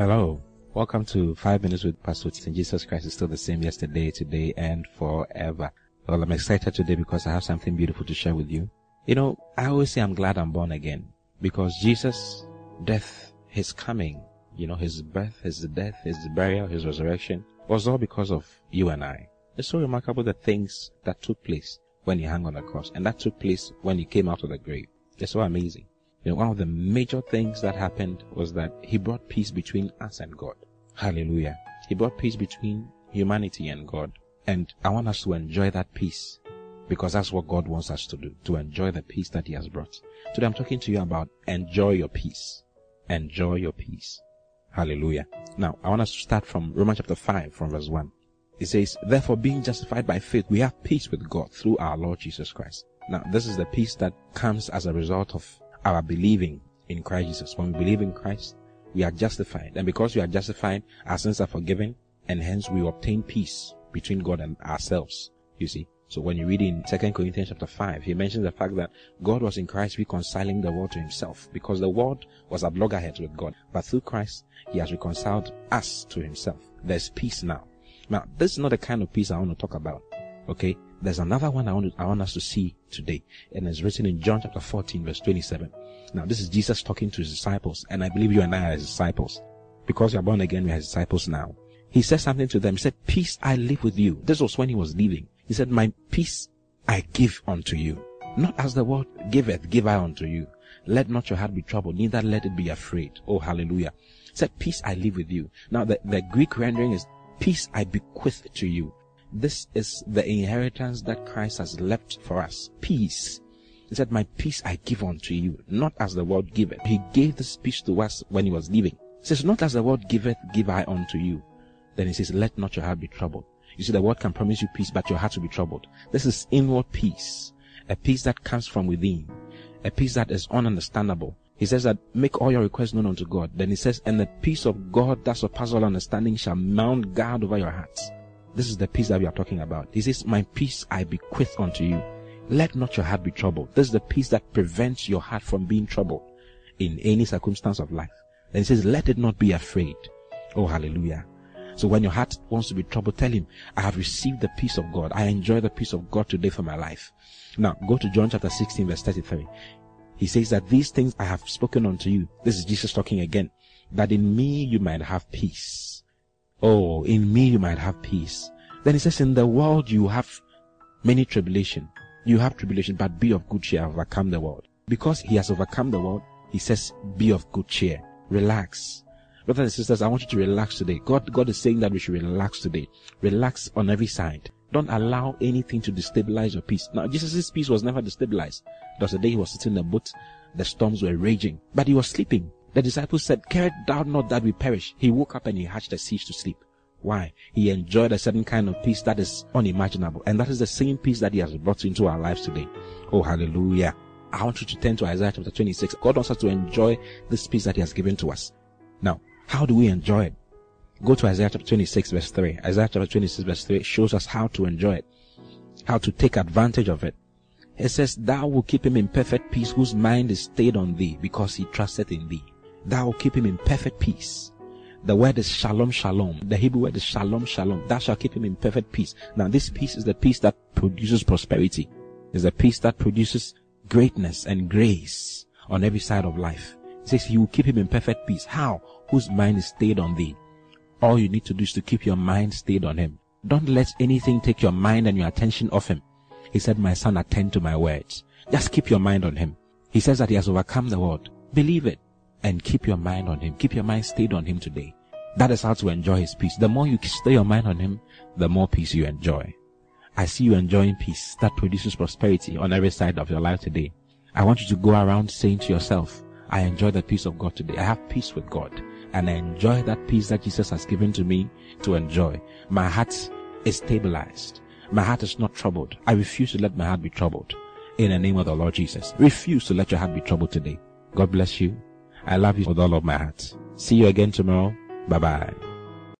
Hello. Welcome to Five Minutes with Pastor T. Jesus Christ is still the same yesterday, today, and forever. Well, I'm excited today because I have something beautiful to share with you. You know, I always say I'm glad I'm born again because Jesus' death, His coming, you know, His birth, His death, His burial, His resurrection was all because of you and I. It's so remarkable the things that took place when He hung on the cross and that took place when He came out of the grave. It's so amazing. You know, one of the major things that happened was that He brought peace between us and God. Hallelujah. He brought peace between humanity and God. And I want us to enjoy that peace because that's what God wants us to do, to enjoy the peace that He has brought. Today I'm talking to you about enjoy your peace. Enjoy your peace. Hallelujah. Now, I want us to start from Romans chapter 5 from verse 1. It says, Therefore, being justified by faith, we have peace with God through our Lord Jesus Christ. Now, this is the peace that comes as a result of our believing in Christ Jesus. When we believe in Christ, we are justified. And because we are justified, our sins are forgiven, and hence we obtain peace between God and ourselves. You see? So when you read in 2 Corinthians chapter 5, he mentions the fact that God was in Christ reconciling the world to himself because the world was at loggerheads with God. But through Christ, he has reconciled us to himself. There's peace now. Now, this is not the kind of peace I want to talk about. Okay? There's another one I want, I want us to see today. And it's written in John chapter 14 verse 27. Now, this is Jesus talking to his disciples. And I believe you and I are his disciples. Because you're born again, we are his disciples now. He said something to them. He said, peace I live with you. This was when he was leaving. He said, my peace I give unto you. Not as the world giveth, give I unto you. Let not your heart be troubled, neither let it be afraid. Oh, hallelujah. He said, peace I live with you. Now, the, the Greek rendering is, peace I bequeath to you. This is the inheritance that Christ has left for us. Peace. He said, my peace I give unto you, not as the world giveth. He gave this peace to us when he was leaving. He says, not as the world giveth, give I unto you. Then he says, let not your heart be troubled. You see, the world can promise you peace, but your heart will be troubled. This is inward peace. A peace that comes from within. A peace that is ununderstandable. He says that make all your requests known unto God. Then he says, and the peace of God that surpasses all understanding shall mount guard over your hearts. This is the peace that we are talking about. He says, my peace I bequeath unto you. Let not your heart be troubled. This is the peace that prevents your heart from being troubled in any circumstance of life. Then he says, let it not be afraid. Oh, hallelujah. So when your heart wants to be troubled, tell him, I have received the peace of God. I enjoy the peace of God today for my life. Now go to John chapter 16 verse 33. He says that these things I have spoken unto you. This is Jesus talking again. That in me you might have peace. Oh, in me you might have peace. Then he says, in the world you have many tribulation. You have tribulation, but be of good cheer, overcome the world. Because he has overcome the world, he says, be of good cheer. Relax. Brothers and sisters, I want you to relax today. God, God is saying that we should relax today. Relax on every side. Don't allow anything to destabilize your peace. Now, Jesus' peace was never destabilized. There was a day he was sitting in the boat, the storms were raging, but he was sleeping. The disciples said, Care thou not that we perish. He woke up and he hatched a siege to sleep. Why? He enjoyed a certain kind of peace that is unimaginable. And that is the same peace that he has brought into our lives today. Oh, hallelujah. I want you to turn to Isaiah chapter 26. God wants us to enjoy this peace that he has given to us. Now, how do we enjoy it? Go to Isaiah chapter 26 verse 3. Isaiah chapter 26 verse 3 shows us how to enjoy it. How to take advantage of it. It says, Thou will keep him in perfect peace whose mind is stayed on thee because he trusted in thee. Thou will keep him in perfect peace. The word is shalom shalom. The Hebrew word is shalom shalom. Thou shalt keep him in perfect peace. Now this peace is the peace that produces prosperity. Is the peace that produces greatness and grace on every side of life. It says you will keep him in perfect peace. How? whose mind is stayed on thee. All you need to do is to keep your mind stayed on him. Don't let anything take your mind and your attention off him. He said, my son, attend to my words. Just keep your mind on him. He says that he has overcome the world. Believe it and keep your mind on him. Keep your mind stayed on him today. That is how to enjoy his peace. The more you stay your mind on him, the more peace you enjoy. I see you enjoying peace that produces prosperity on every side of your life today. I want you to go around saying to yourself, I enjoy the peace of God today. I have peace with God and I enjoy that peace that Jesus has given to me to enjoy. My heart is stabilized. My heart is not troubled. I refuse to let my heart be troubled. In the name of the Lord Jesus. Refuse to let your heart be troubled today. God bless you. I love you with all of my heart. See you again tomorrow. Bye bye.